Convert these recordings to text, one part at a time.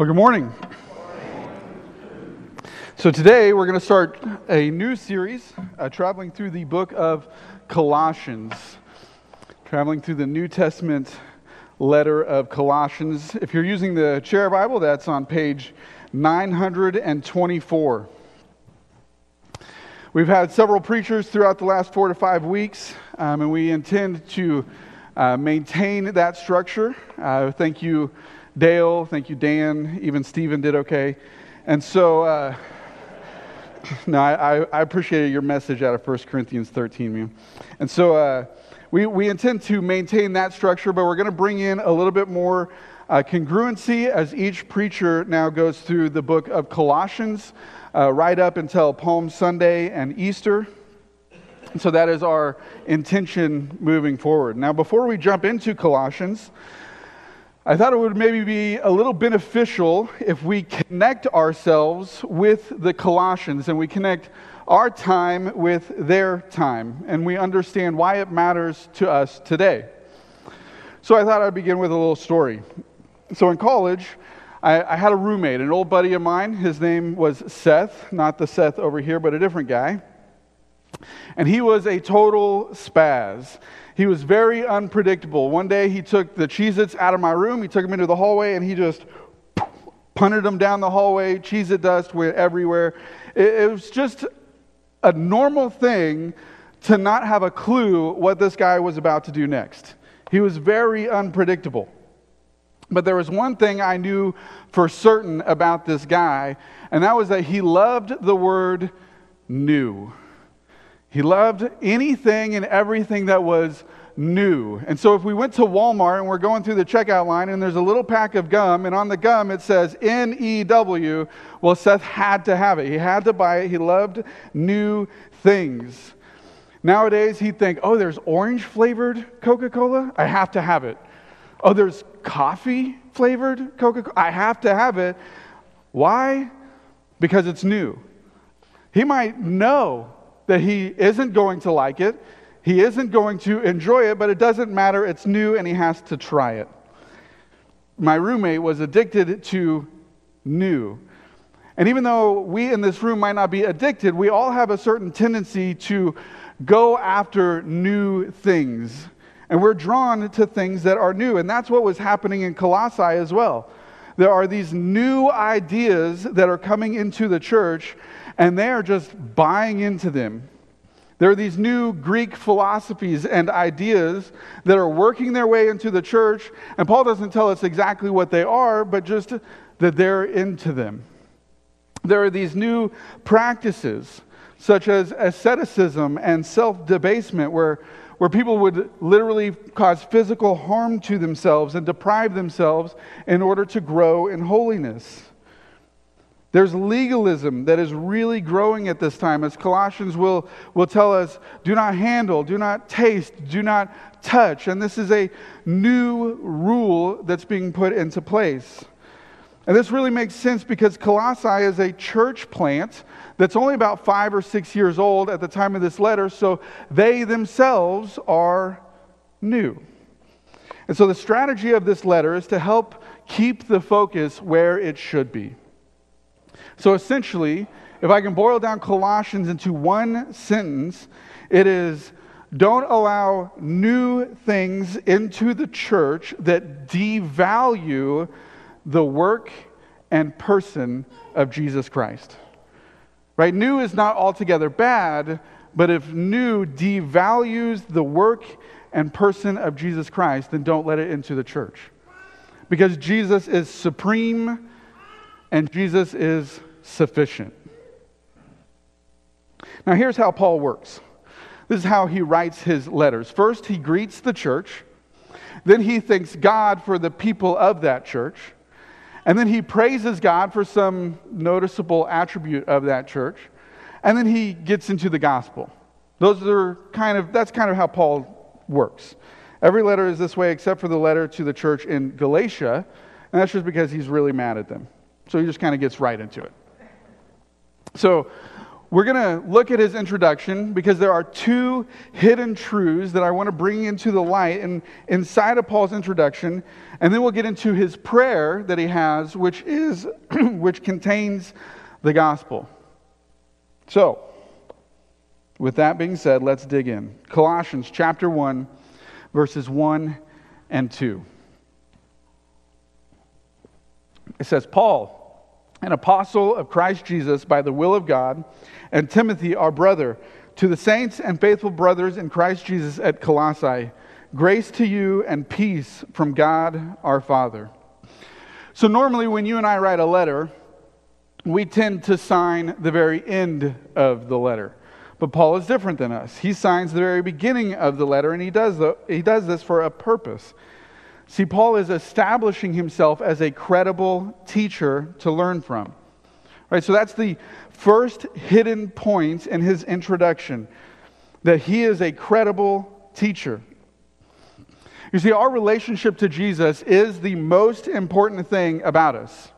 Well, good morning. So, today we're going to start a new series uh, traveling through the book of Colossians, traveling through the New Testament letter of Colossians. If you're using the chair Bible, that's on page 924. We've had several preachers throughout the last four to five weeks, um, and we intend to uh, maintain that structure. Uh, thank you Dale, thank you, Dan. Even Stephen did okay. And so, uh, no, I, I appreciated your message out of 1 Corinthians 13, man. And so, uh, we, we intend to maintain that structure, but we're going to bring in a little bit more uh, congruency as each preacher now goes through the book of Colossians, uh, right up until Palm Sunday and Easter. So that is our intention moving forward. Now, before we jump into Colossians, I thought it would maybe be a little beneficial if we connect ourselves with the Colossians and we connect our time with their time and we understand why it matters to us today. So I thought I'd begin with a little story. So in college, I, I had a roommate, an old buddy of mine. His name was Seth, not the Seth over here, but a different guy. And he was a total spaz. He was very unpredictable. One day he took the Cheez Its out of my room, he took them into the hallway, and he just punted them down the hallway. Cheez It dust went everywhere. It, it was just a normal thing to not have a clue what this guy was about to do next. He was very unpredictable. But there was one thing I knew for certain about this guy, and that was that he loved the word new. He loved anything and everything that was new. And so if we went to Walmart and we're going through the checkout line and there's a little pack of gum and on the gum it says N E W, well, Seth had to have it. He had to buy it. He loved new things. Nowadays, he'd think, oh, there's orange flavored Coca Cola? I have to have it. Oh, there's coffee flavored Coca Cola? I have to have it. Why? Because it's new. He might know that he isn't going to like it, he isn't going to enjoy it, but it doesn't matter. It's new and he has to try it. My roommate was addicted to new. And even though we in this room might not be addicted, we all have a certain tendency to go after new things. And we're drawn to things that are new. And that's what was happening in Colossae as well. There are these new ideas that are coming into the church and they are just buying into them. There are these new Greek philosophies and ideas that are working their way into the church, and Paul doesn't tell us exactly what they are, but just that they're into them. There are these new practices, such as asceticism and self debasement, where, where people would literally cause physical harm to themselves and deprive themselves in order to grow in holiness. There's legalism that is really growing at this time, as Colossians will, will tell us do not handle, do not taste, do not touch. And this is a new rule that's being put into place. And this really makes sense because Colossae is a church plant that's only about five or six years old at the time of this letter, so they themselves are new. And so the strategy of this letter is to help keep the focus where it should be. So essentially, if I can boil down Colossians into one sentence, it is don't allow new things into the church that devalue the work and person of Jesus Christ. Right? New is not altogether bad, but if new devalues the work and person of Jesus Christ, then don't let it into the church. Because Jesus is supreme and Jesus is sufficient. Now, here's how Paul works this is how he writes his letters. First, he greets the church, then, he thanks God for the people of that church, and then he praises God for some noticeable attribute of that church, and then he gets into the gospel. Those are kind of, that's kind of how Paul works. Every letter is this way except for the letter to the church in Galatia, and that's just because he's really mad at them. So he just kind of gets right into it. So, we're going to look at his introduction because there are two hidden truths that I want to bring into the light and inside of Paul's introduction. And then we'll get into his prayer that he has, which is which contains the gospel. So, with that being said, let's dig in. Colossians chapter 1, verses 1 and 2. It says, Paul, an apostle of Christ Jesus by the will of God, and Timothy, our brother, to the saints and faithful brothers in Christ Jesus at Colossae, grace to you and peace from God our Father. So, normally, when you and I write a letter, we tend to sign the very end of the letter. But Paul is different than us. He signs the very beginning of the letter, and he does, the, he does this for a purpose. See, Paul is establishing himself as a credible teacher to learn from. Right, so that's the first hidden point in his introduction that he is a credible teacher. You see, our relationship to Jesus is the most important thing about us.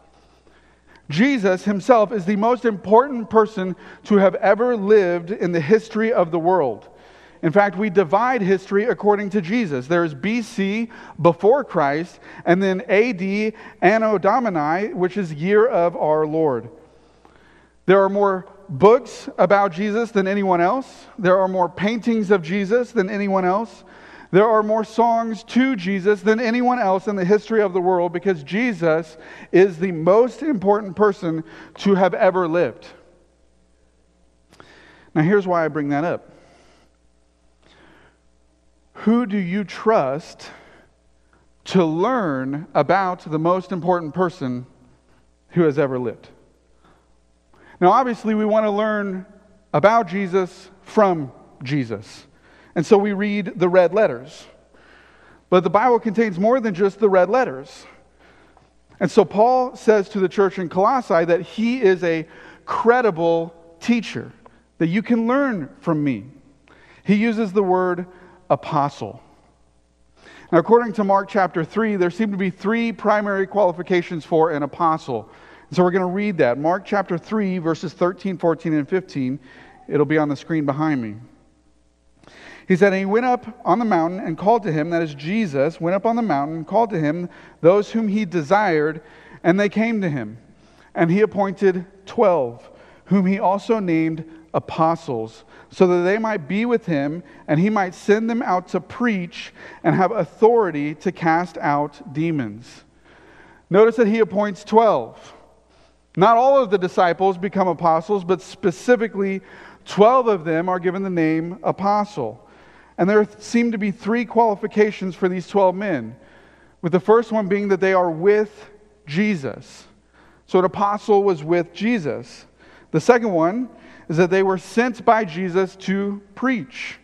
Jesus himself is the most important person to have ever lived in the history of the world. In fact, we divide history according to Jesus. There's BC, before Christ, and then AD, Anno Domini, which is year of our Lord. There are more books about Jesus than anyone else. There are more paintings of Jesus than anyone else. There are more songs to Jesus than anyone else in the history of the world because Jesus is the most important person to have ever lived. Now, here's why I bring that up. Who do you trust to learn about the most important person who has ever lived? Now, obviously, we want to learn about Jesus from Jesus. And so we read the red letters. But the Bible contains more than just the red letters. And so Paul says to the church in Colossae that he is a credible teacher, that you can learn from me. He uses the word apostle. Now, according to Mark chapter 3, there seem to be three primary qualifications for an apostle. And so we're going to read that. Mark chapter 3, verses 13, 14, and 15. It'll be on the screen behind me. He said, And he went up on the mountain and called to him, that is Jesus, went up on the mountain and called to him those whom he desired, and they came to him. And he appointed twelve, whom he also named apostles so that they might be with him and he might send them out to preach and have authority to cast out demons. Notice that he appoints 12. Not all of the disciples become apostles, but specifically 12 of them are given the name apostle. And there seem to be three qualifications for these 12 men, with the first one being that they are with Jesus. So an apostle was with Jesus. The second one is that they were sent by Jesus to preach.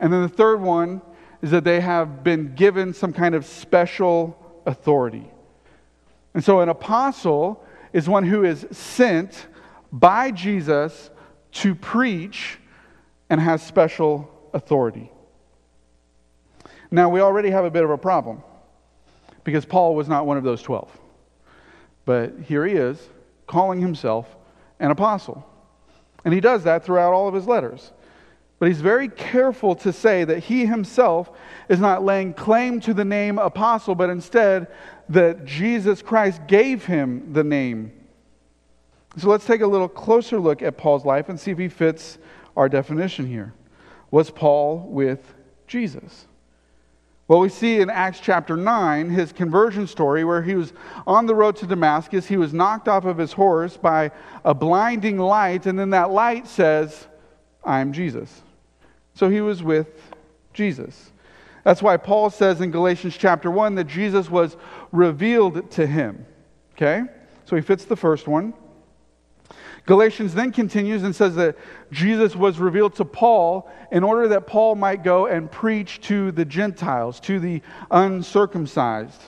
And then the third one is that they have been given some kind of special authority. And so an apostle is one who is sent by Jesus to preach and has special authority. Now, we already have a bit of a problem because Paul was not one of those 12. But here he is calling himself an apostle. And he does that throughout all of his letters. But he's very careful to say that he himself is not laying claim to the name apostle, but instead that Jesus Christ gave him the name. So let's take a little closer look at Paul's life and see if he fits our definition here. Was Paul with Jesus? Well, we see in Acts chapter 9 his conversion story where he was on the road to Damascus. He was knocked off of his horse by a blinding light, and then that light says, I am Jesus. So he was with Jesus. That's why Paul says in Galatians chapter 1 that Jesus was revealed to him. Okay? So he fits the first one. Galatians then continues and says that Jesus was revealed to Paul in order that Paul might go and preach to the Gentiles, to the uncircumcised.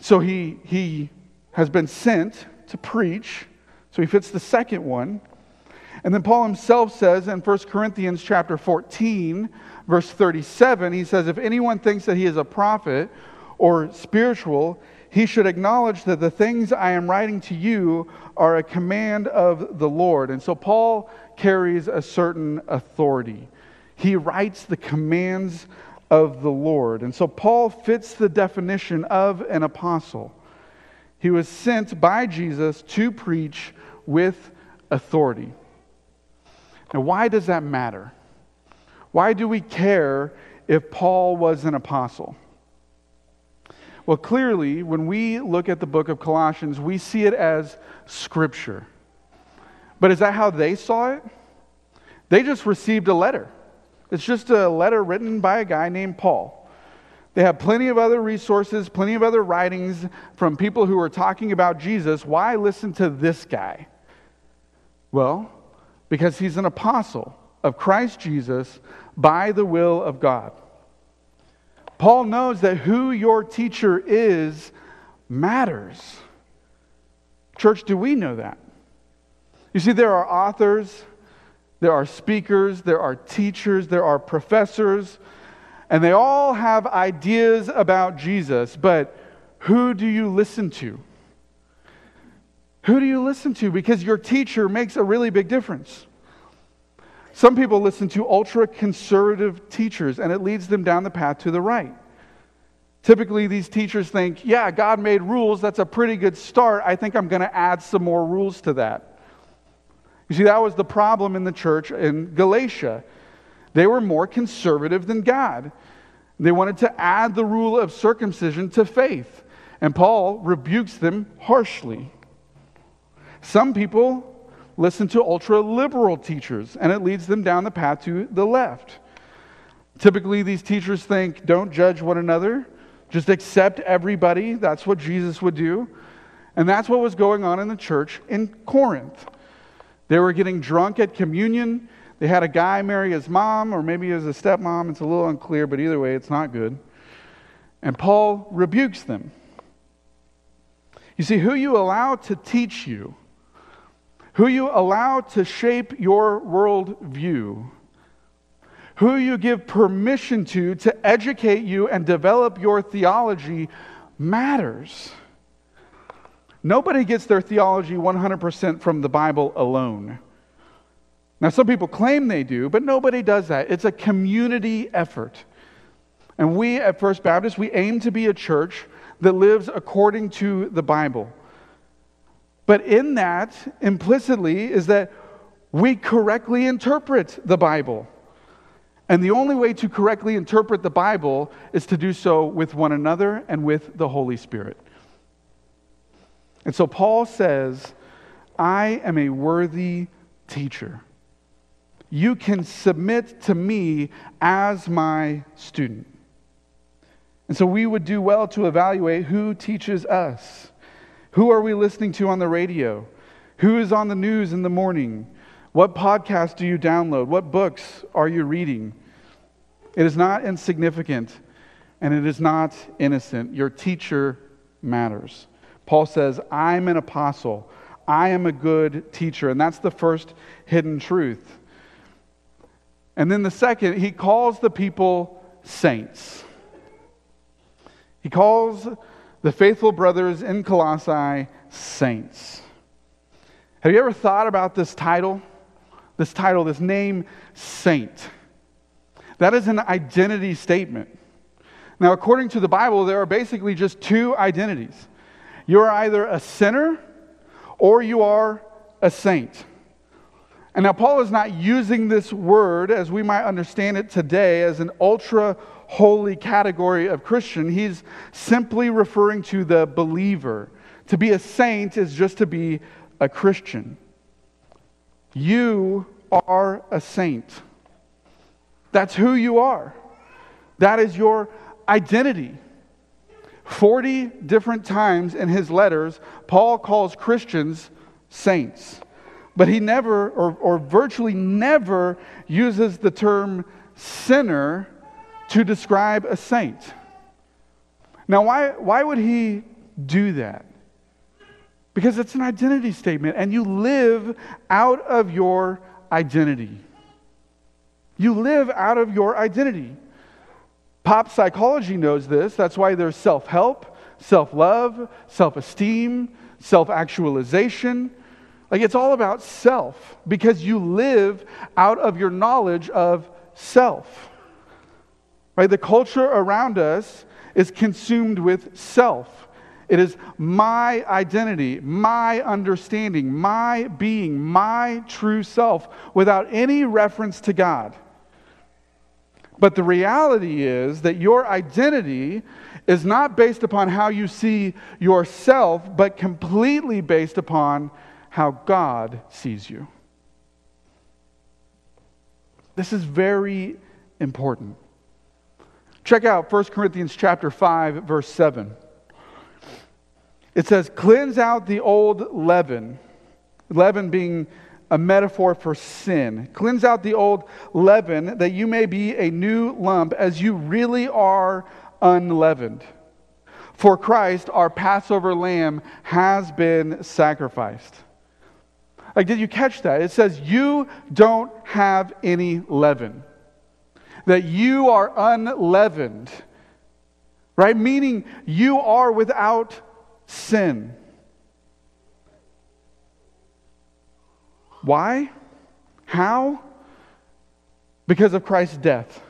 So he, he has been sent to preach. So he fits the second one. And then Paul himself says in 1 Corinthians chapter 14, verse 37, he says, If anyone thinks that he is a prophet or spiritual, he should acknowledge that the things I am writing to you are a command of the Lord. And so Paul carries a certain authority. He writes the commands of the Lord. And so Paul fits the definition of an apostle. He was sent by Jesus to preach with authority. Now, why does that matter? Why do we care if Paul was an apostle? Well, clearly, when we look at the book of Colossians, we see it as scripture. But is that how they saw it? They just received a letter. It's just a letter written by a guy named Paul. They have plenty of other resources, plenty of other writings from people who are talking about Jesus. Why listen to this guy? Well, because he's an apostle of Christ Jesus by the will of God. Paul knows that who your teacher is matters. Church, do we know that? You see, there are authors, there are speakers, there are teachers, there are professors, and they all have ideas about Jesus, but who do you listen to? Who do you listen to? Because your teacher makes a really big difference. Some people listen to ultra conservative teachers, and it leads them down the path to the right. Typically, these teachers think, yeah, God made rules. That's a pretty good start. I think I'm going to add some more rules to that. You see, that was the problem in the church in Galatia. They were more conservative than God. They wanted to add the rule of circumcision to faith. And Paul rebukes them harshly. Some people listen to ultra liberal teachers, and it leads them down the path to the left. Typically, these teachers think don't judge one another, just accept everybody. That's what Jesus would do. And that's what was going on in the church in Corinth. They were getting drunk at communion. They had a guy marry his mom, or maybe as a stepmom. It's a little unclear, but either way, it's not good. And Paul rebukes them. You see, who you allow to teach you, who you allow to shape your worldview, who you give permission to to educate you and develop your theology matters. Nobody gets their theology 100% from the Bible alone. Now, some people claim they do, but nobody does that. It's a community effort. And we at First Baptist, we aim to be a church that lives according to the Bible. But in that, implicitly, is that we correctly interpret the Bible. And the only way to correctly interpret the Bible is to do so with one another and with the Holy Spirit. And so Paul says, I am a worthy teacher you can submit to me as my student. And so we would do well to evaluate who teaches us. Who are we listening to on the radio? Who is on the news in the morning? What podcast do you download? What books are you reading? It is not insignificant and it is not innocent. Your teacher matters. Paul says, I'm an apostle. I am a good teacher. And that's the first hidden truth. And then the second, he calls the people saints. He calls the faithful brothers in Colossae saints. Have you ever thought about this title? This title, this name, saint. That is an identity statement. Now, according to the Bible, there are basically just two identities you are either a sinner or you are a saint. And now, Paul is not using this word as we might understand it today as an ultra holy category of Christian. He's simply referring to the believer. To be a saint is just to be a Christian. You are a saint. That's who you are. That is your identity. 40 different times in his letters, Paul calls Christians saints. But he never, or, or virtually never, uses the term sinner to describe a saint. Now, why, why would he do that? Because it's an identity statement, and you live out of your identity. You live out of your identity. Pop psychology knows this. That's why there's self help, self love, self esteem, self actualization. Like it's all about self because you live out of your knowledge of self. Right? The culture around us is consumed with self. It is my identity, my understanding, my being, my true self without any reference to God. But the reality is that your identity is not based upon how you see yourself, but completely based upon how God sees you. This is very important. Check out 1 Corinthians chapter 5 verse 7. It says, "Cleanse out the old leaven." Leaven being a metaphor for sin. Cleanse out the old leaven that you may be a new lump as you really are unleavened. For Christ, our Passover lamb, has been sacrificed. Like, did you catch that? It says, You don't have any leaven, that you are unleavened, right? Meaning you are without sin. Why? How? Because of Christ's death.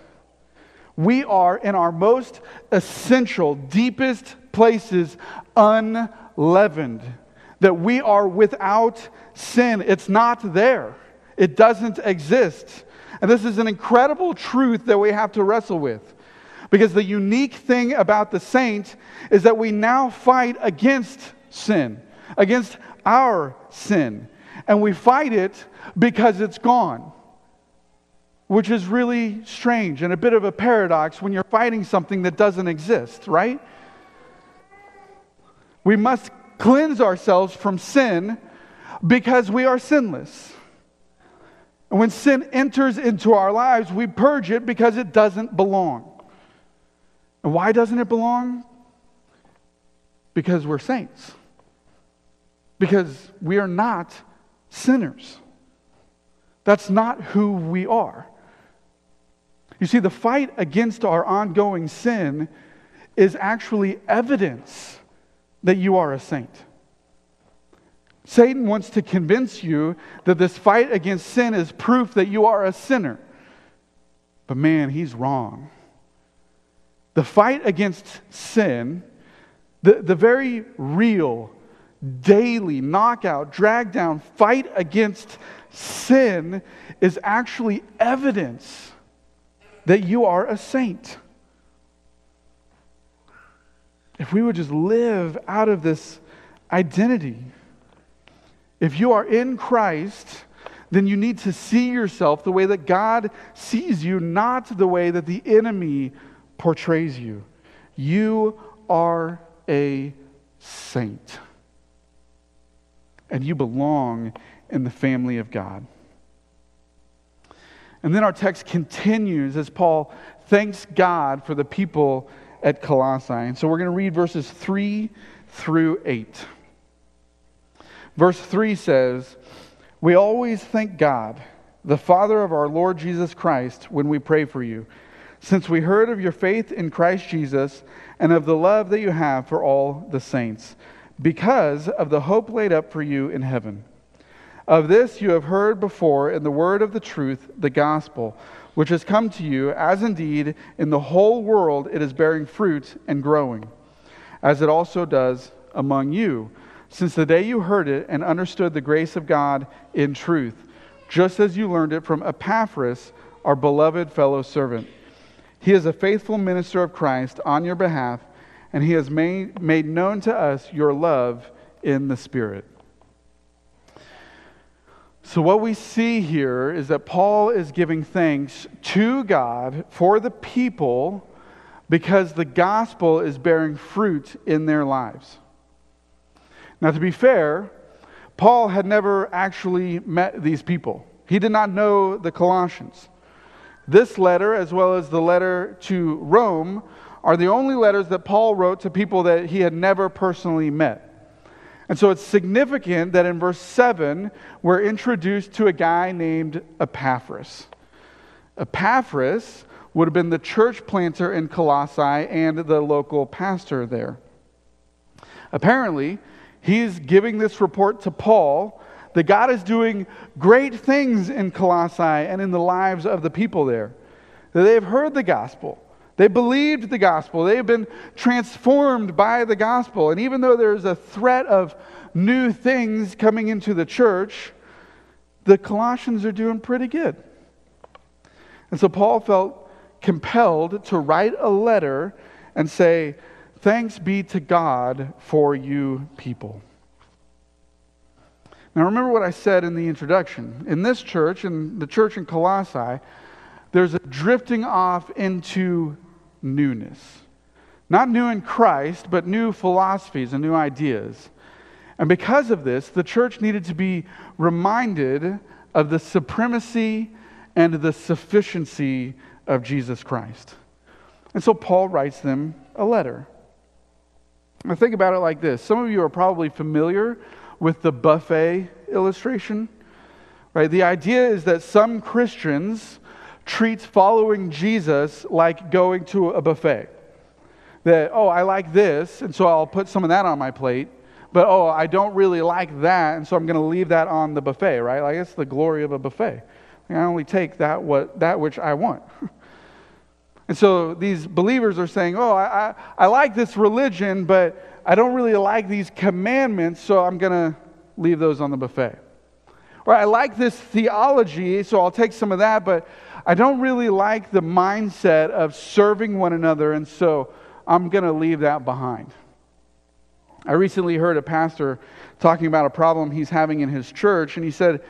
We are in our most essential, deepest places unleavened. That we are without sin. It's not there, it doesn't exist. And this is an incredible truth that we have to wrestle with. Because the unique thing about the saint is that we now fight against sin, against our sin. And we fight it because it's gone which is really strange and a bit of a paradox when you're fighting something that doesn't exist, right? We must cleanse ourselves from sin because we are sinless. And when sin enters into our lives, we purge it because it doesn't belong. And why doesn't it belong? Because we're saints. Because we are not sinners. That's not who we are. You see, the fight against our ongoing sin is actually evidence that you are a saint. Satan wants to convince you that this fight against sin is proof that you are a sinner. But man, he's wrong. The fight against sin, the, the very real, daily knockout, drag down fight against sin is actually evidence that you are a saint. If we would just live out of this identity, if you are in Christ, then you need to see yourself the way that God sees you, not the way that the enemy portrays you. You are a saint. And you belong in the family of God. And then our text continues as Paul thanks God for the people at Colossae. And so we're going to read verses 3 through 8. Verse 3 says, We always thank God, the Father of our Lord Jesus Christ, when we pray for you, since we heard of your faith in Christ Jesus and of the love that you have for all the saints, because of the hope laid up for you in heaven. Of this you have heard before in the word of the truth, the gospel, which has come to you, as indeed in the whole world it is bearing fruit and growing, as it also does among you, since the day you heard it and understood the grace of God in truth, just as you learned it from Epaphras, our beloved fellow servant. He is a faithful minister of Christ on your behalf, and he has made, made known to us your love in the Spirit. So, what we see here is that Paul is giving thanks to God for the people because the gospel is bearing fruit in their lives. Now, to be fair, Paul had never actually met these people, he did not know the Colossians. This letter, as well as the letter to Rome, are the only letters that Paul wrote to people that he had never personally met. And so it's significant that in verse 7, we're introduced to a guy named Epaphras. Epaphras would have been the church planter in Colossae and the local pastor there. Apparently, he's giving this report to Paul that God is doing great things in Colossae and in the lives of the people there. That they have heard the gospel. They believed the gospel. They have been transformed by the gospel. And even though there's a threat of new things coming into the church, the Colossians are doing pretty good. And so Paul felt compelled to write a letter and say, Thanks be to God for you people. Now, remember what I said in the introduction. In this church, in the church in Colossae, there's a drifting off into newness. Not new in Christ, but new philosophies and new ideas. And because of this, the church needed to be reminded of the supremacy and the sufficiency of Jesus Christ. And so Paul writes them a letter. Now, think about it like this some of you are probably familiar with the buffet illustration, right? The idea is that some Christians treat following Jesus like going to a buffet. That, oh, I like this, and so I'll put some of that on my plate. But, oh, I don't really like that, and so I'm going to leave that on the buffet, right? Like, it's the glory of a buffet. I only take that, what, that which I want. And so these believers are saying, Oh, I, I, I like this religion, but I don't really like these commandments, so I'm going to leave those on the buffet. Or I like this theology, so I'll take some of that, but I don't really like the mindset of serving one another, and so I'm going to leave that behind. I recently heard a pastor talking about a problem he's having in his church, and he said,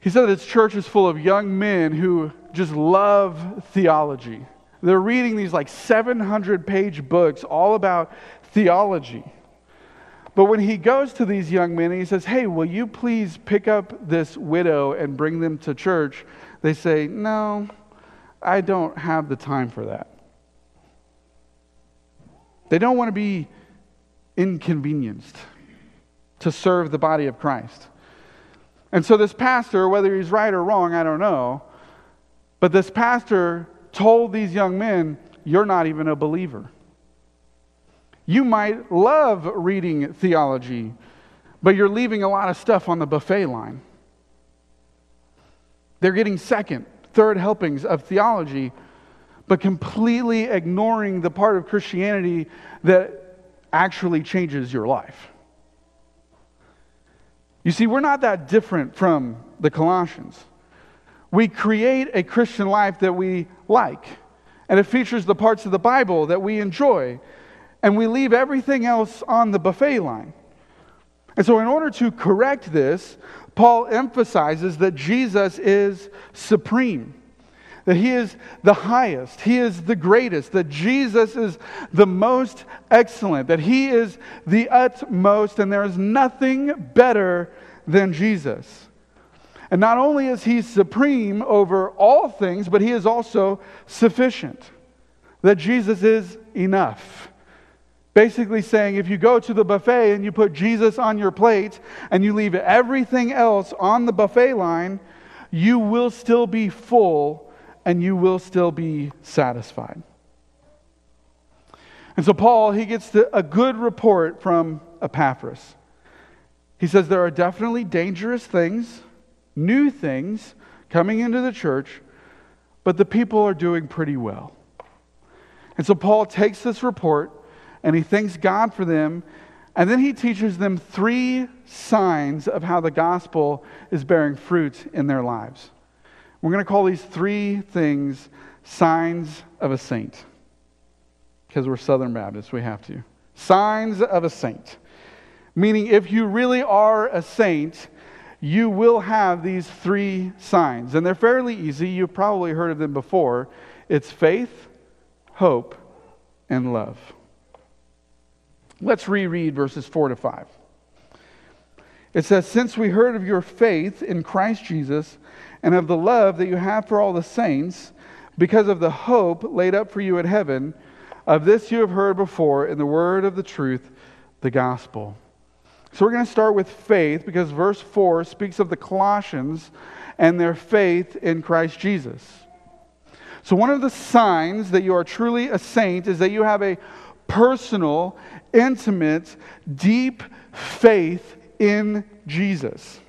he said that his church is full of young men who just love theology. They're reading these like 700 page books all about theology. But when he goes to these young men and he says, Hey, will you please pick up this widow and bring them to church? They say, No, I don't have the time for that. They don't want to be inconvenienced to serve the body of Christ. And so, this pastor, whether he's right or wrong, I don't know, but this pastor told these young men, You're not even a believer. You might love reading theology, but you're leaving a lot of stuff on the buffet line. They're getting second, third helpings of theology, but completely ignoring the part of Christianity that actually changes your life. You see, we're not that different from the Colossians. We create a Christian life that we like, and it features the parts of the Bible that we enjoy, and we leave everything else on the buffet line. And so, in order to correct this, Paul emphasizes that Jesus is supreme that He is the highest, He is the greatest, that Jesus is the most excellent, that He is the utmost, and there is nothing better than Jesus. And not only is He supreme over all things, but He is also sufficient, that Jesus is enough. Basically, saying if you go to the buffet and you put Jesus on your plate and you leave everything else on the buffet line, you will still be full and you will still be satisfied. And so, Paul, he gets a good report from Epaphras. He says there are definitely dangerous things, new things coming into the church, but the people are doing pretty well. And so, Paul takes this report and he thanks God for them, and then he teaches them three signs of how the gospel is bearing fruit in their lives. We're going to call these three things signs of a saint. Because we're Southern Baptists, we have to. Signs of a saint. Meaning, if you really are a saint, you will have these three signs. And they're fairly easy. You've probably heard of them before it's faith, hope, and love. Let's reread verses 4 to 5. It says, Since we heard of your faith in Christ Jesus and of the love that you have for all the saints, because of the hope laid up for you in heaven. Of this you have heard before in the word of the truth, the gospel. So we're going to start with faith because verse 4 speaks of the Colossians and their faith in Christ Jesus. So, one of the signs that you are truly a saint is that you have a personal, intimate, deep faith in Jesus.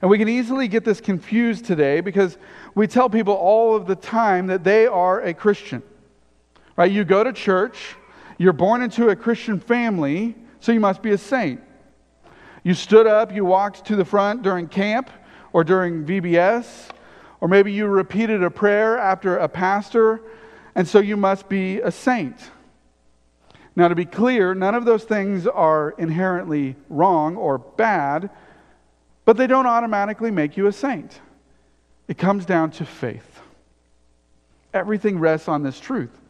And we can easily get this confused today because we tell people all of the time that they are a Christian. Right? You go to church, you're born into a Christian family, so you must be a saint. You stood up, you walked to the front during camp or during VBS, or maybe you repeated a prayer after a pastor, and so you must be a saint. Now, to be clear, none of those things are inherently wrong or bad, but they don't automatically make you a saint. It comes down to faith. Everything rests on this truth.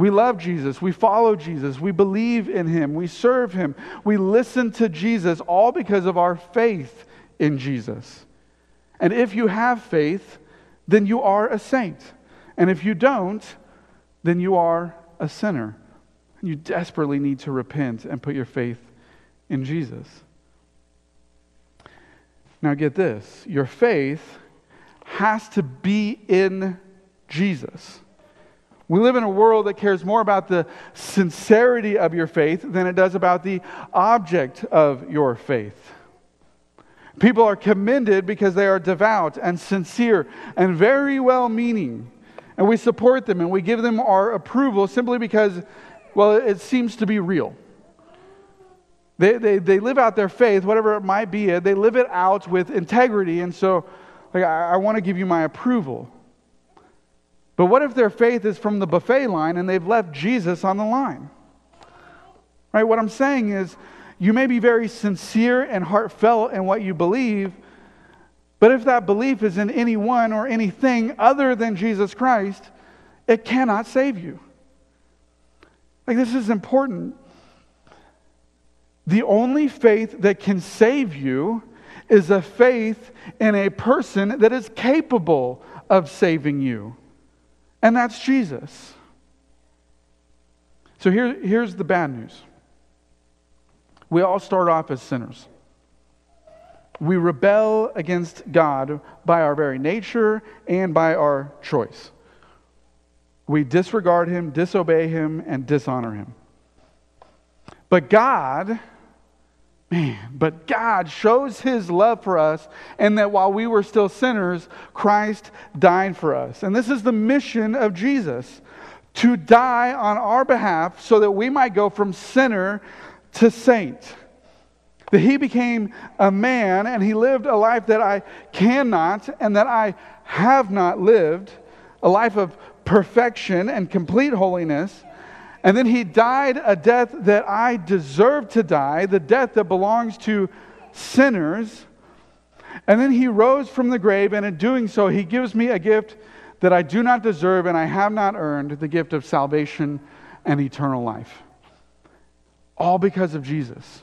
We love Jesus. We follow Jesus. We believe in him. We serve him. We listen to Jesus, all because of our faith in Jesus. And if you have faith, then you are a saint. And if you don't, then you are a sinner. You desperately need to repent and put your faith in Jesus. Now, get this your faith has to be in Jesus. We live in a world that cares more about the sincerity of your faith than it does about the object of your faith. People are commended because they are devout and sincere and very well meaning. And we support them and we give them our approval simply because, well, it seems to be real. They, they, they live out their faith, whatever it might be, they live it out with integrity. And so, like, I, I want to give you my approval. But what if their faith is from the buffet line and they've left Jesus on the line? Right? What I'm saying is, you may be very sincere and heartfelt in what you believe, but if that belief is in anyone or anything other than Jesus Christ, it cannot save you. Like, this is important. The only faith that can save you is a faith in a person that is capable of saving you and that's Jesus. So here, here's the bad news we all start off as sinners. We rebel against God by our very nature and by our choice. We disregard Him, disobey Him, and dishonor Him. But God, man, but God shows His love for us, and that while we were still sinners, Christ died for us. And this is the mission of Jesus to die on our behalf so that we might go from sinner to saint. That he became a man and he lived a life that I cannot and that I have not lived, a life of perfection and complete holiness. And then he died a death that I deserve to die, the death that belongs to sinners. And then he rose from the grave, and in doing so, he gives me a gift that I do not deserve and I have not earned the gift of salvation and eternal life. All because of Jesus.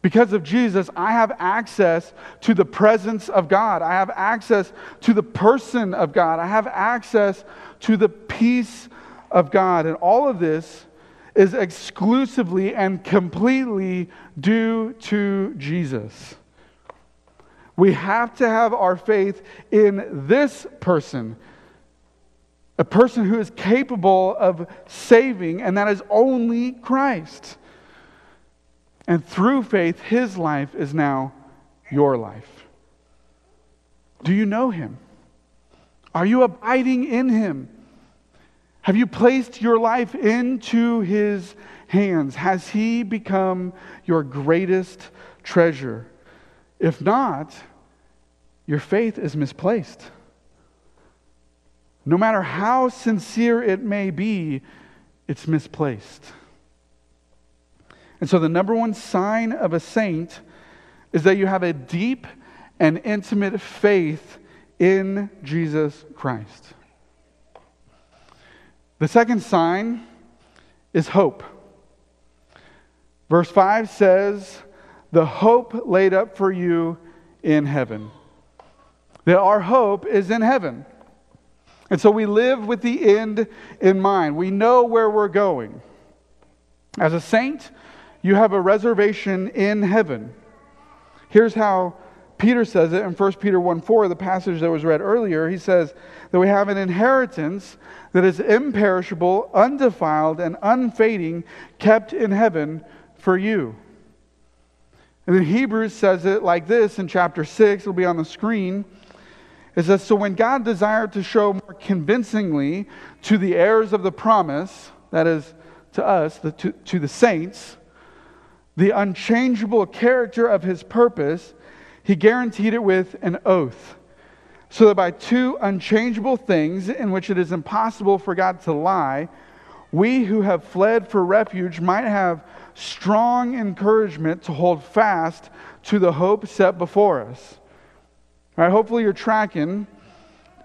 Because of Jesus, I have access to the presence of God. I have access to the person of God. I have access to the peace of God. And all of this is exclusively and completely due to Jesus. We have to have our faith in this person, a person who is capable of saving, and that is only Christ. And through faith, his life is now your life. Do you know him? Are you abiding in him? Have you placed your life into his hands? Has he become your greatest treasure? If not, your faith is misplaced. No matter how sincere it may be, it's misplaced. And so, the number one sign of a saint is that you have a deep and intimate faith in Jesus Christ. The second sign is hope. Verse 5 says, The hope laid up for you in heaven. That our hope is in heaven. And so we live with the end in mind. We know where we're going. As a saint, you have a reservation in heaven. Here's how Peter says it in 1 Peter 1 4, the passage that was read earlier. He says that we have an inheritance that is imperishable, undefiled, and unfading, kept in heaven for you. And then Hebrews says it like this in chapter 6, it'll be on the screen. It says, So when God desired to show more convincingly to the heirs of the promise, that is, to us, the, to, to the saints, the unchangeable character of his purpose, he guaranteed it with an oath. So that by two unchangeable things in which it is impossible for God to lie, we who have fled for refuge might have strong encouragement to hold fast to the hope set before us. All right, hopefully you're tracking.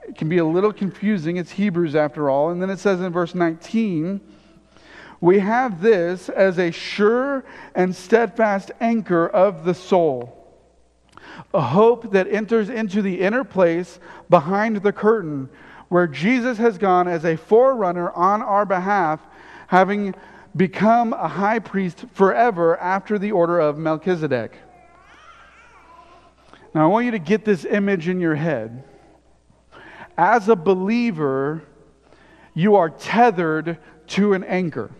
It can be a little confusing. It's Hebrews after all. And then it says in verse 19, we have this as a sure and steadfast anchor of the soul. A hope that enters into the inner place behind the curtain, where Jesus has gone as a forerunner on our behalf, having become a high priest forever after the order of Melchizedek. Now, I want you to get this image in your head. As a believer, you are tethered to an anchor.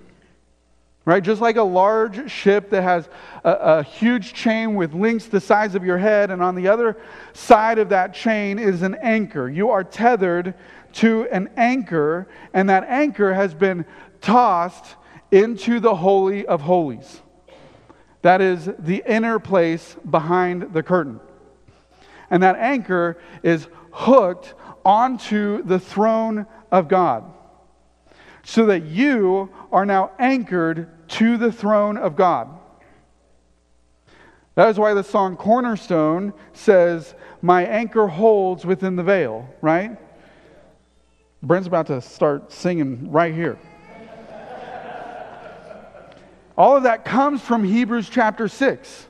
Right? Just like a large ship that has a, a, huge chain with links the size of your head, and on the other side of that chain is an anchor. You are tethered to an anchor, and that anchor has been tossed into the Holy of Holies. That is the inner place behind the curtain. And that anchor is hooked onto the throne of God so that you are now anchored to the throne of God. That is why the song Cornerstone says, My anchor holds within the veil, right? Brent's about to start singing right here. All of that comes from Hebrews chapter 6.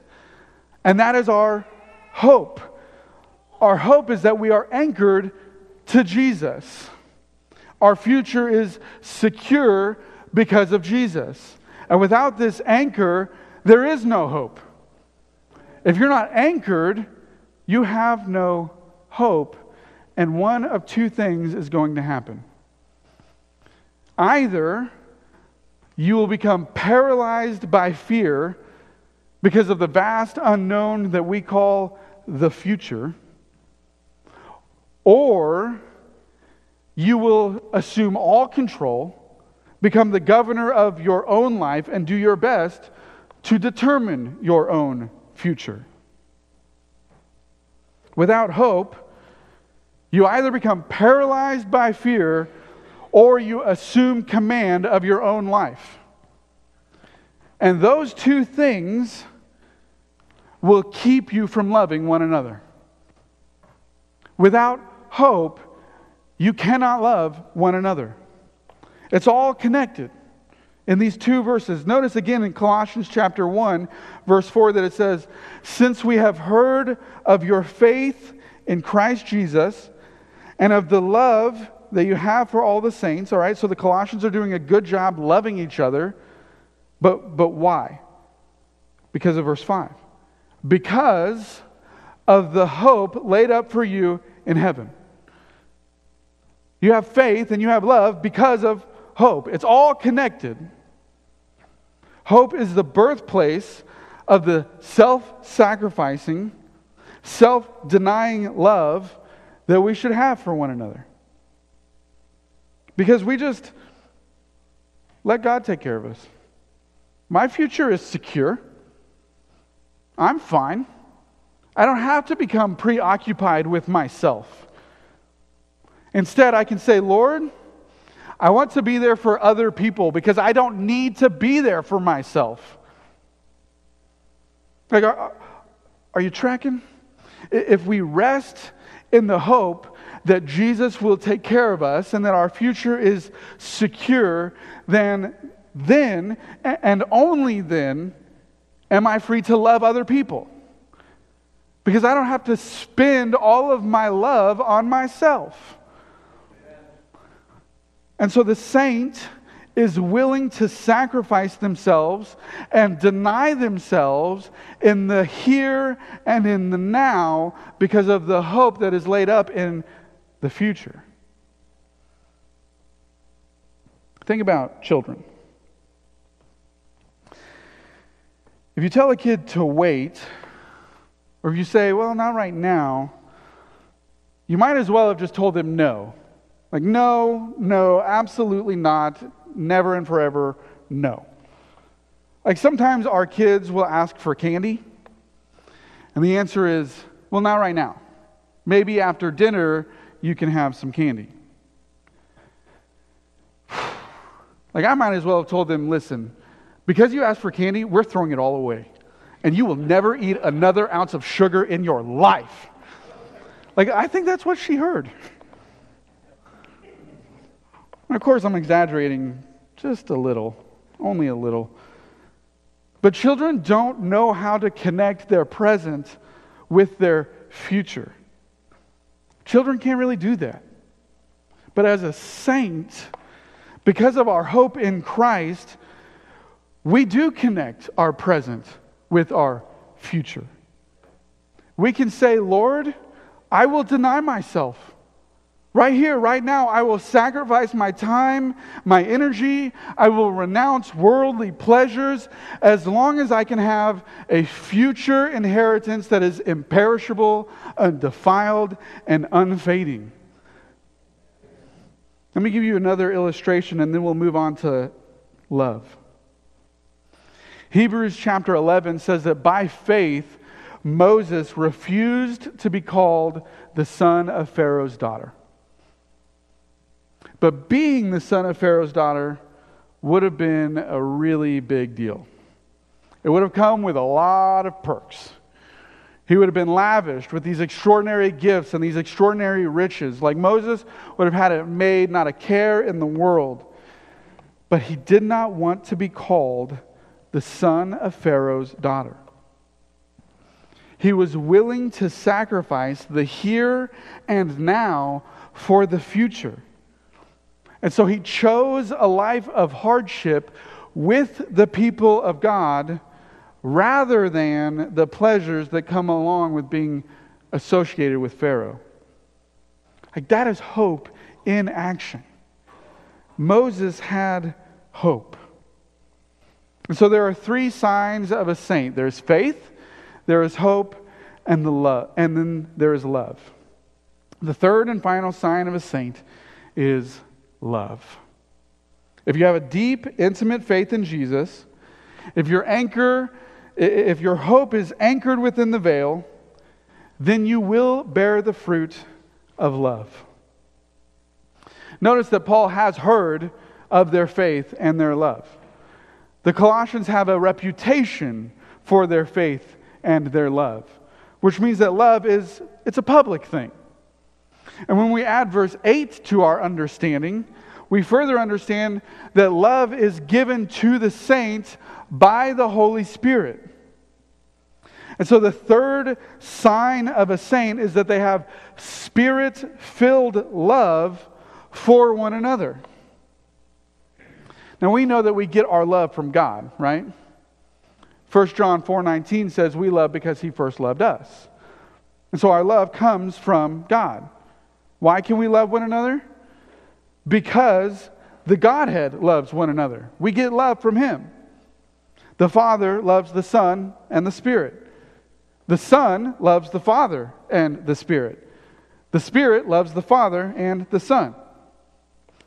And that is our hope. Our hope is that we are anchored to Jesus. Our future is secure because of Jesus. And without this anchor, there is no hope. If you're not anchored, you have no hope. And one of two things is going to happen. Either you will become paralyzed by fear because of the vast unknown that we call the future, or you will assume all control, become the governor of your own life, and do your best to determine your own future. Without hope, you either become paralyzed by fear or you assume command of your own life. And those two things will keep you from loving one another. Without hope, you cannot love one another. It's all connected in these two verses. Notice again in Colossians chapter 1, verse 4, that it says, Since we have heard of your faith in Christ Jesus and of the love that you have for all the saints. All right, so the Colossians are doing a good job loving each other. But, but why? Because of verse 5. Because of the hope laid up for you in heaven. You have faith and you have love because of hope. It's all connected. Hope is the birthplace of the self sacrificing, self denying love that we should have for one another. Because we just let God take care of us. My future is secure. I'm fine. I don't have to become preoccupied with myself. Instead, I can say, Lord, I want to be there for other people because I don't need to be there for myself. Like, are, are you tracking? If we rest in the hope that Jesus will take care of us and that our future is secure, then, then, and only then, am I free to love other people. Because I don't have to spend all of my love on myself. And so the saint is willing to sacrifice themselves and deny themselves in the here and in the now because of the hope that is laid up in the future. Think about children. If you tell a kid to wait, or if you say, well, not right now, you might as well have just told them no. Like, no, no, absolutely not, never and forever, no. Like, sometimes our kids will ask for candy, and the answer is, well, not right now. Maybe after dinner, you can have some candy. Like, I might as well have told them, listen, because you asked for candy, we're throwing it all away. And you will never eat another ounce of sugar in your life. Like, I think that's what she heard. And of course, I'm exaggerating just a little, only a little. But children don't know how to connect their present with their future. Children can't really do that. But as a saint, because of our hope in Christ, we do connect our present with our future. We can say, Lord, I will deny myself. Right here, right now, I will sacrifice my time, my energy. I will renounce worldly pleasures as long as I can have a future inheritance that is imperishable, undefiled, and unfading. Let me give you another illustration and then we'll move on to love. Hebrews chapter 11 says that by faith, Moses refused to be called the son of Pharaoh's daughter. But being the son of Pharaoh's daughter would have been a really big deal. It would have come with a lot of perks. He would have been lavished with these extraordinary gifts and these extraordinary riches. Like Moses would have had it made, not a care in the world. But he did not want to be called the son of Pharaoh's daughter. He was willing to sacrifice the here and now for the future. And so he chose a life of hardship with the people of God rather than the pleasures that come along with being associated with Pharaoh. Like that is hope in action. Moses had hope. And so there are three signs of a saint there's faith, there is hope, and, the love, and then there is love. The third and final sign of a saint is love. If you have a deep, intimate faith in Jesus, if your anchor, if your hope is anchored within the veil, then you will bear the fruit of love. Notice that Paul has heard of their faith and their love. The Colossians have a reputation for their faith and their love, which means that love is it's a public thing. And when we add verse 8 to our understanding, we further understand that love is given to the saints by the Holy Spirit. And so the third sign of a saint is that they have spirit filled love for one another. Now we know that we get our love from God, right? 1 John 4:19 says we love because he first loved us. And so our love comes from God. Why can we love one another? Because the Godhead loves one another. We get love from him. The Father loves the Son and the Spirit. The Son loves the Father and the Spirit. The Spirit loves the Father and the Son.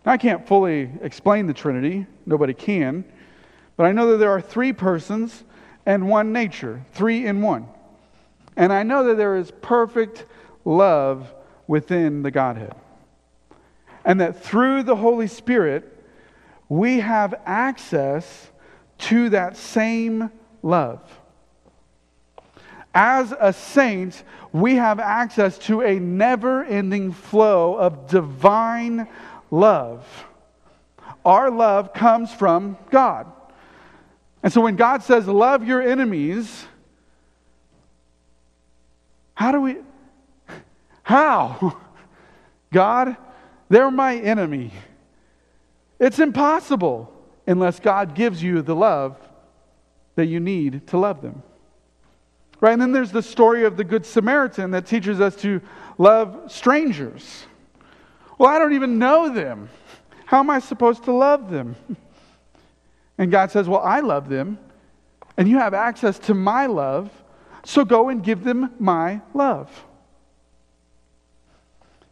Now, I can't fully explain the Trinity, nobody can, but I know that there are three persons and one nature, three in one. And I know that there is perfect love within the Godhead. And that through the Holy Spirit, we have access to that same love. As a saint, we have access to a never ending flow of divine love. Our love comes from God. And so when God says, Love your enemies, how do we, how? God, they're my enemy. It's impossible. unless God gives you the love that you need to love them. Right? And then there's the story of the Good Samaritan that teaches us to love strangers. Well, I don't even know them. How am I supposed to love them? And God says, Well, I love them, and you have access to my love, so go and give them my love.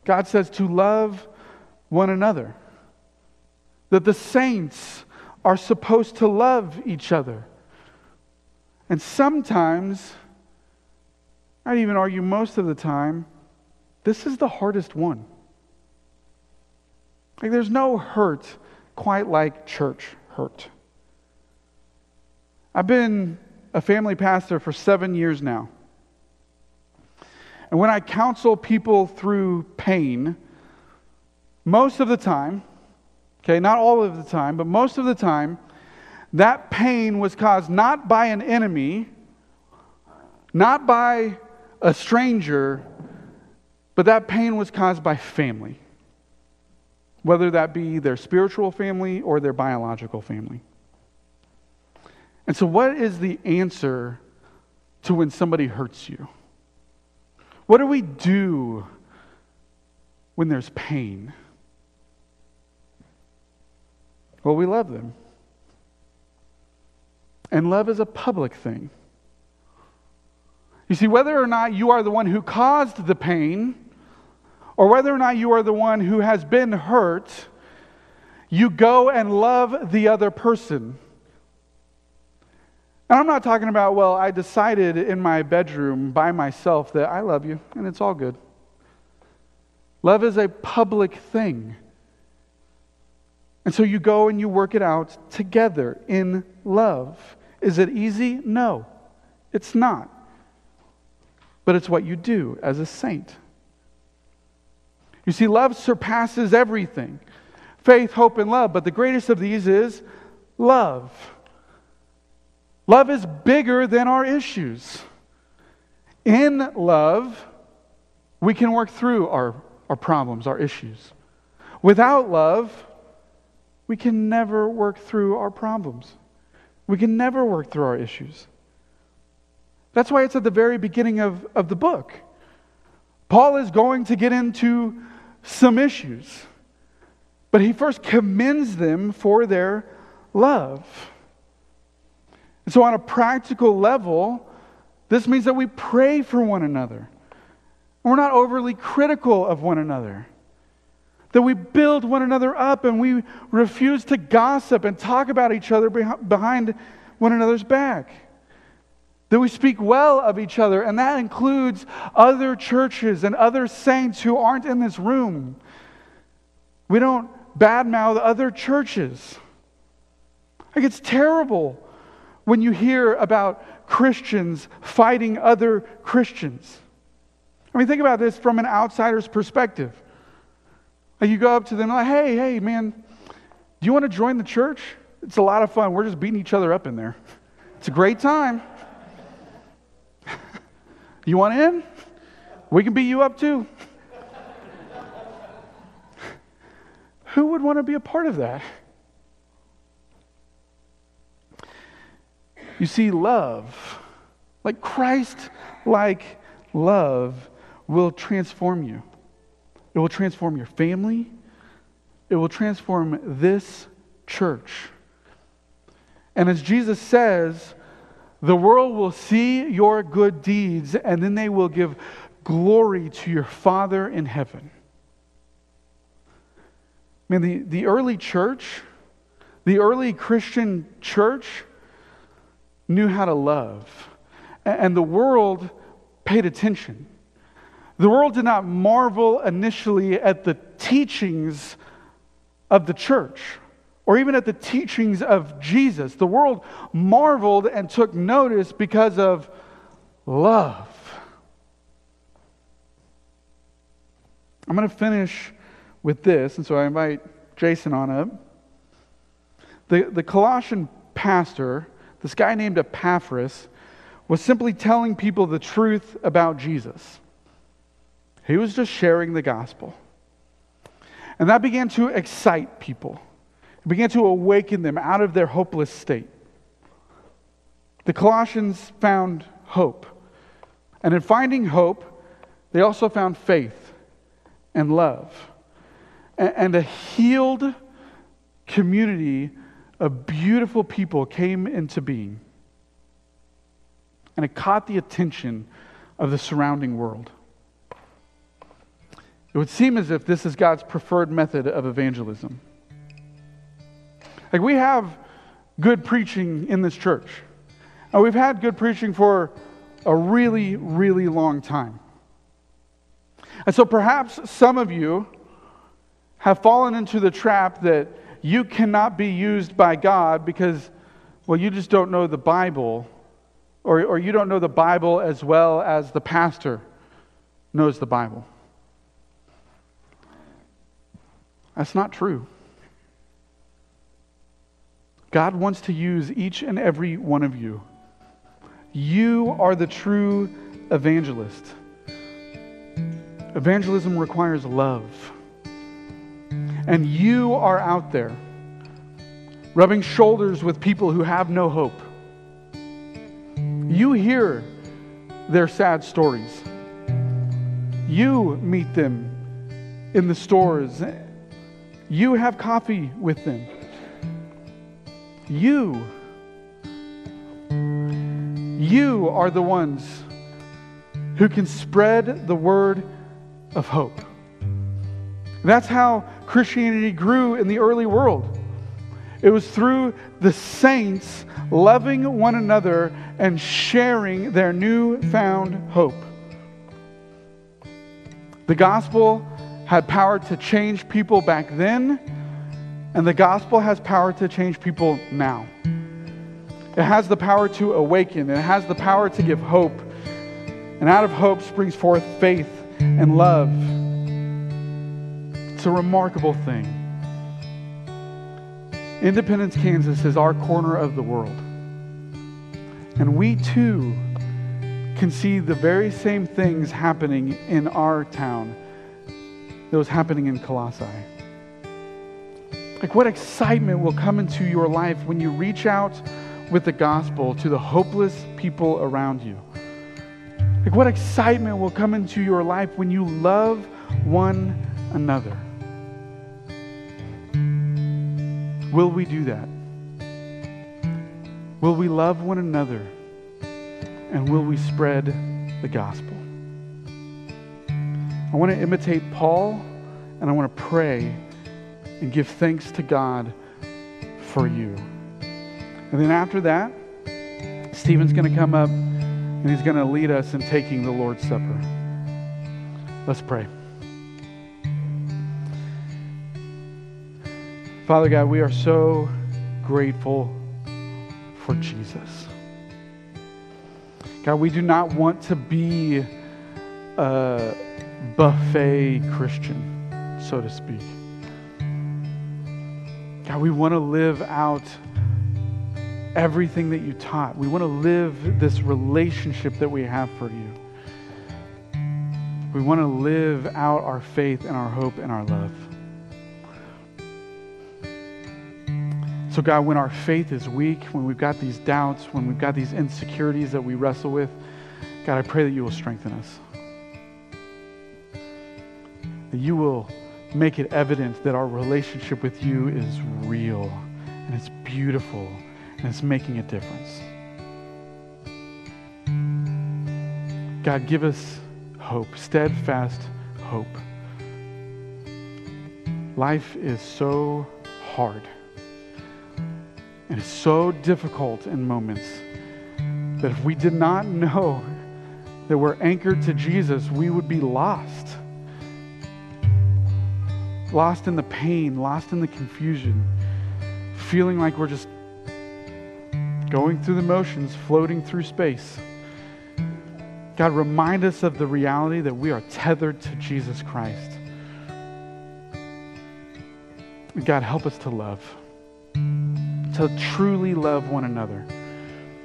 God says to love one another, that the saints are supposed to love each other. And sometimes, I'd even argue most of the time, this is the hardest one. Like, there's no hurt quite like church hurt. I've been a family pastor for seven years now. And when I counsel people through pain, most of the time, okay, not all of the time, but most of the time, that pain was caused not by an enemy, not by a stranger, but that pain was caused by family, whether that be their spiritual family or their biological family. And so, what is the answer to when somebody hurts you? What do we do when there's pain? Well, we love them. And love is a public thing. You see, whether or not you are the one who caused the pain, or whether or not you are the one who has been hurt, you go and love the other person. And I'm not talking about, well, I decided in my bedroom by myself that I love you and it's all good. Love is a public thing. And so you go and you work it out together in love. Is it easy? No, it's not. But it's what you do as a saint. You see, love surpasses everything faith, hope, and love. But the greatest of these is love. Love is bigger than our issues. In love, we can work through our, our problems, our issues. Without love, we can never work through our problems. We can never work through our issues. That's why it's at the very beginning of, of the book. Paul is going to get into some issues, but he first commends them for their love. And so, on a practical level, this means that we pray for one another. We're not overly critical of one another. That we build one another up and we refuse to gossip and talk about each other behind one another's back. That we speak well of each other, and that includes other churches and other saints who aren't in this room. We don't badmouth other churches. Like, it's terrible when you hear about Christians fighting other Christians. I mean, think about this from an outsider's perspective. You go up to them like, hey, hey, man, do you want to join the church? It's a lot of fun. We're just beating each other up in there. It's a great time. you want in? We can beat you up too. Who would want to be a part of that? You see, love, like Christ like love, will transform you. It will transform your family. It will transform this church. And as Jesus says, the world will see your good deeds and then they will give glory to your Father in heaven. I mean, the, the early church, the early Christian church, knew how to love. And the world paid attention. The world did not marvel initially at the teachings of the church or even at the teachings of Jesus. The world marveled and took notice because of love. I'm going to finish with this, and so I invite Jason on up. The, the Colossian pastor this guy named Epaphras was simply telling people the truth about Jesus. He was just sharing the gospel. And that began to excite people. it began to awaken them out of their hopeless state. The Colossians found hope. And in finding hope, they also found faith and love. And a healed community of beautiful people came into being. And it caught the attention of the surrounding world. It would seem as if this is God's preferred method of evangelism. Like we have good preaching in this church. And we've had good preaching for a really, really long time. And so perhaps some of you have fallen into the trap that you cannot be used by God because, well, you just don't know the Bible, or, or you don't know the Bible as well as the pastor knows the Bible. That's not true. God wants to use each and every one of you. You are the true evangelist. Evangelism requires love. And you are out there rubbing shoulders with people who have no hope. You hear their sad stories. You meet them in the stores. You have coffee with them. You. You are the ones who can spread the word of hope. That's how Christianity grew in the early world. It was through the saints loving one another and sharing their newfound hope. The gospel had power to change people back then, and the gospel has power to change people now. It has the power to awaken, it has the power to give hope. And out of hope springs forth faith and love. It's a remarkable thing. Independence, Kansas is our corner of the world. And we too can see the very same things happening in our town that was happening in Colossae. Like, what excitement will come into your life when you reach out with the gospel to the hopeless people around you? Like, what excitement will come into your life when you love one another? Will we do that? Will we love one another? And will we spread the gospel? I want to imitate Paul and I want to pray and give thanks to God for you. And then after that, Stephen's going to come up and he's going to lead us in taking the Lord's Supper. Let's pray. Father God, we are so grateful for Jesus. God, we do not want to be a buffet Christian, so to speak. God, we want to live out everything that you taught. We want to live this relationship that we have for you. We want to live out our faith and our hope and our love. So, God, when our faith is weak, when we've got these doubts, when we've got these insecurities that we wrestle with, God, I pray that you will strengthen us. That you will make it evident that our relationship with you is real and it's beautiful and it's making a difference. God, give us hope, steadfast hope. Life is so hard and it's so difficult in moments that if we did not know that we're anchored to Jesus, we would be lost. Lost in the pain, lost in the confusion, feeling like we're just going through the motions, floating through space. God, remind us of the reality that we are tethered to Jesus Christ. God, help us to love, to truly love one another,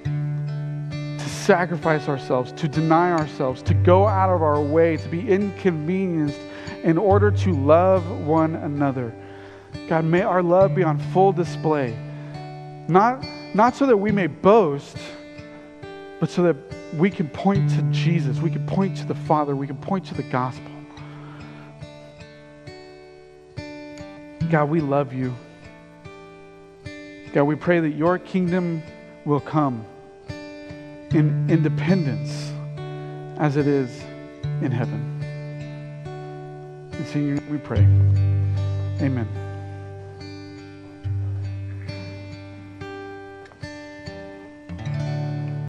to sacrifice ourselves, to deny ourselves, to go out of our way, to be inconvenienced in order to love one another. God, may our love be on full display. Not, not so that we may boast, but so that we can point to Jesus. We can point to the Father. We can point to the gospel. God, we love you. God, we pray that your kingdom will come in Independence as it is in heaven. In senior, we pray. Amen.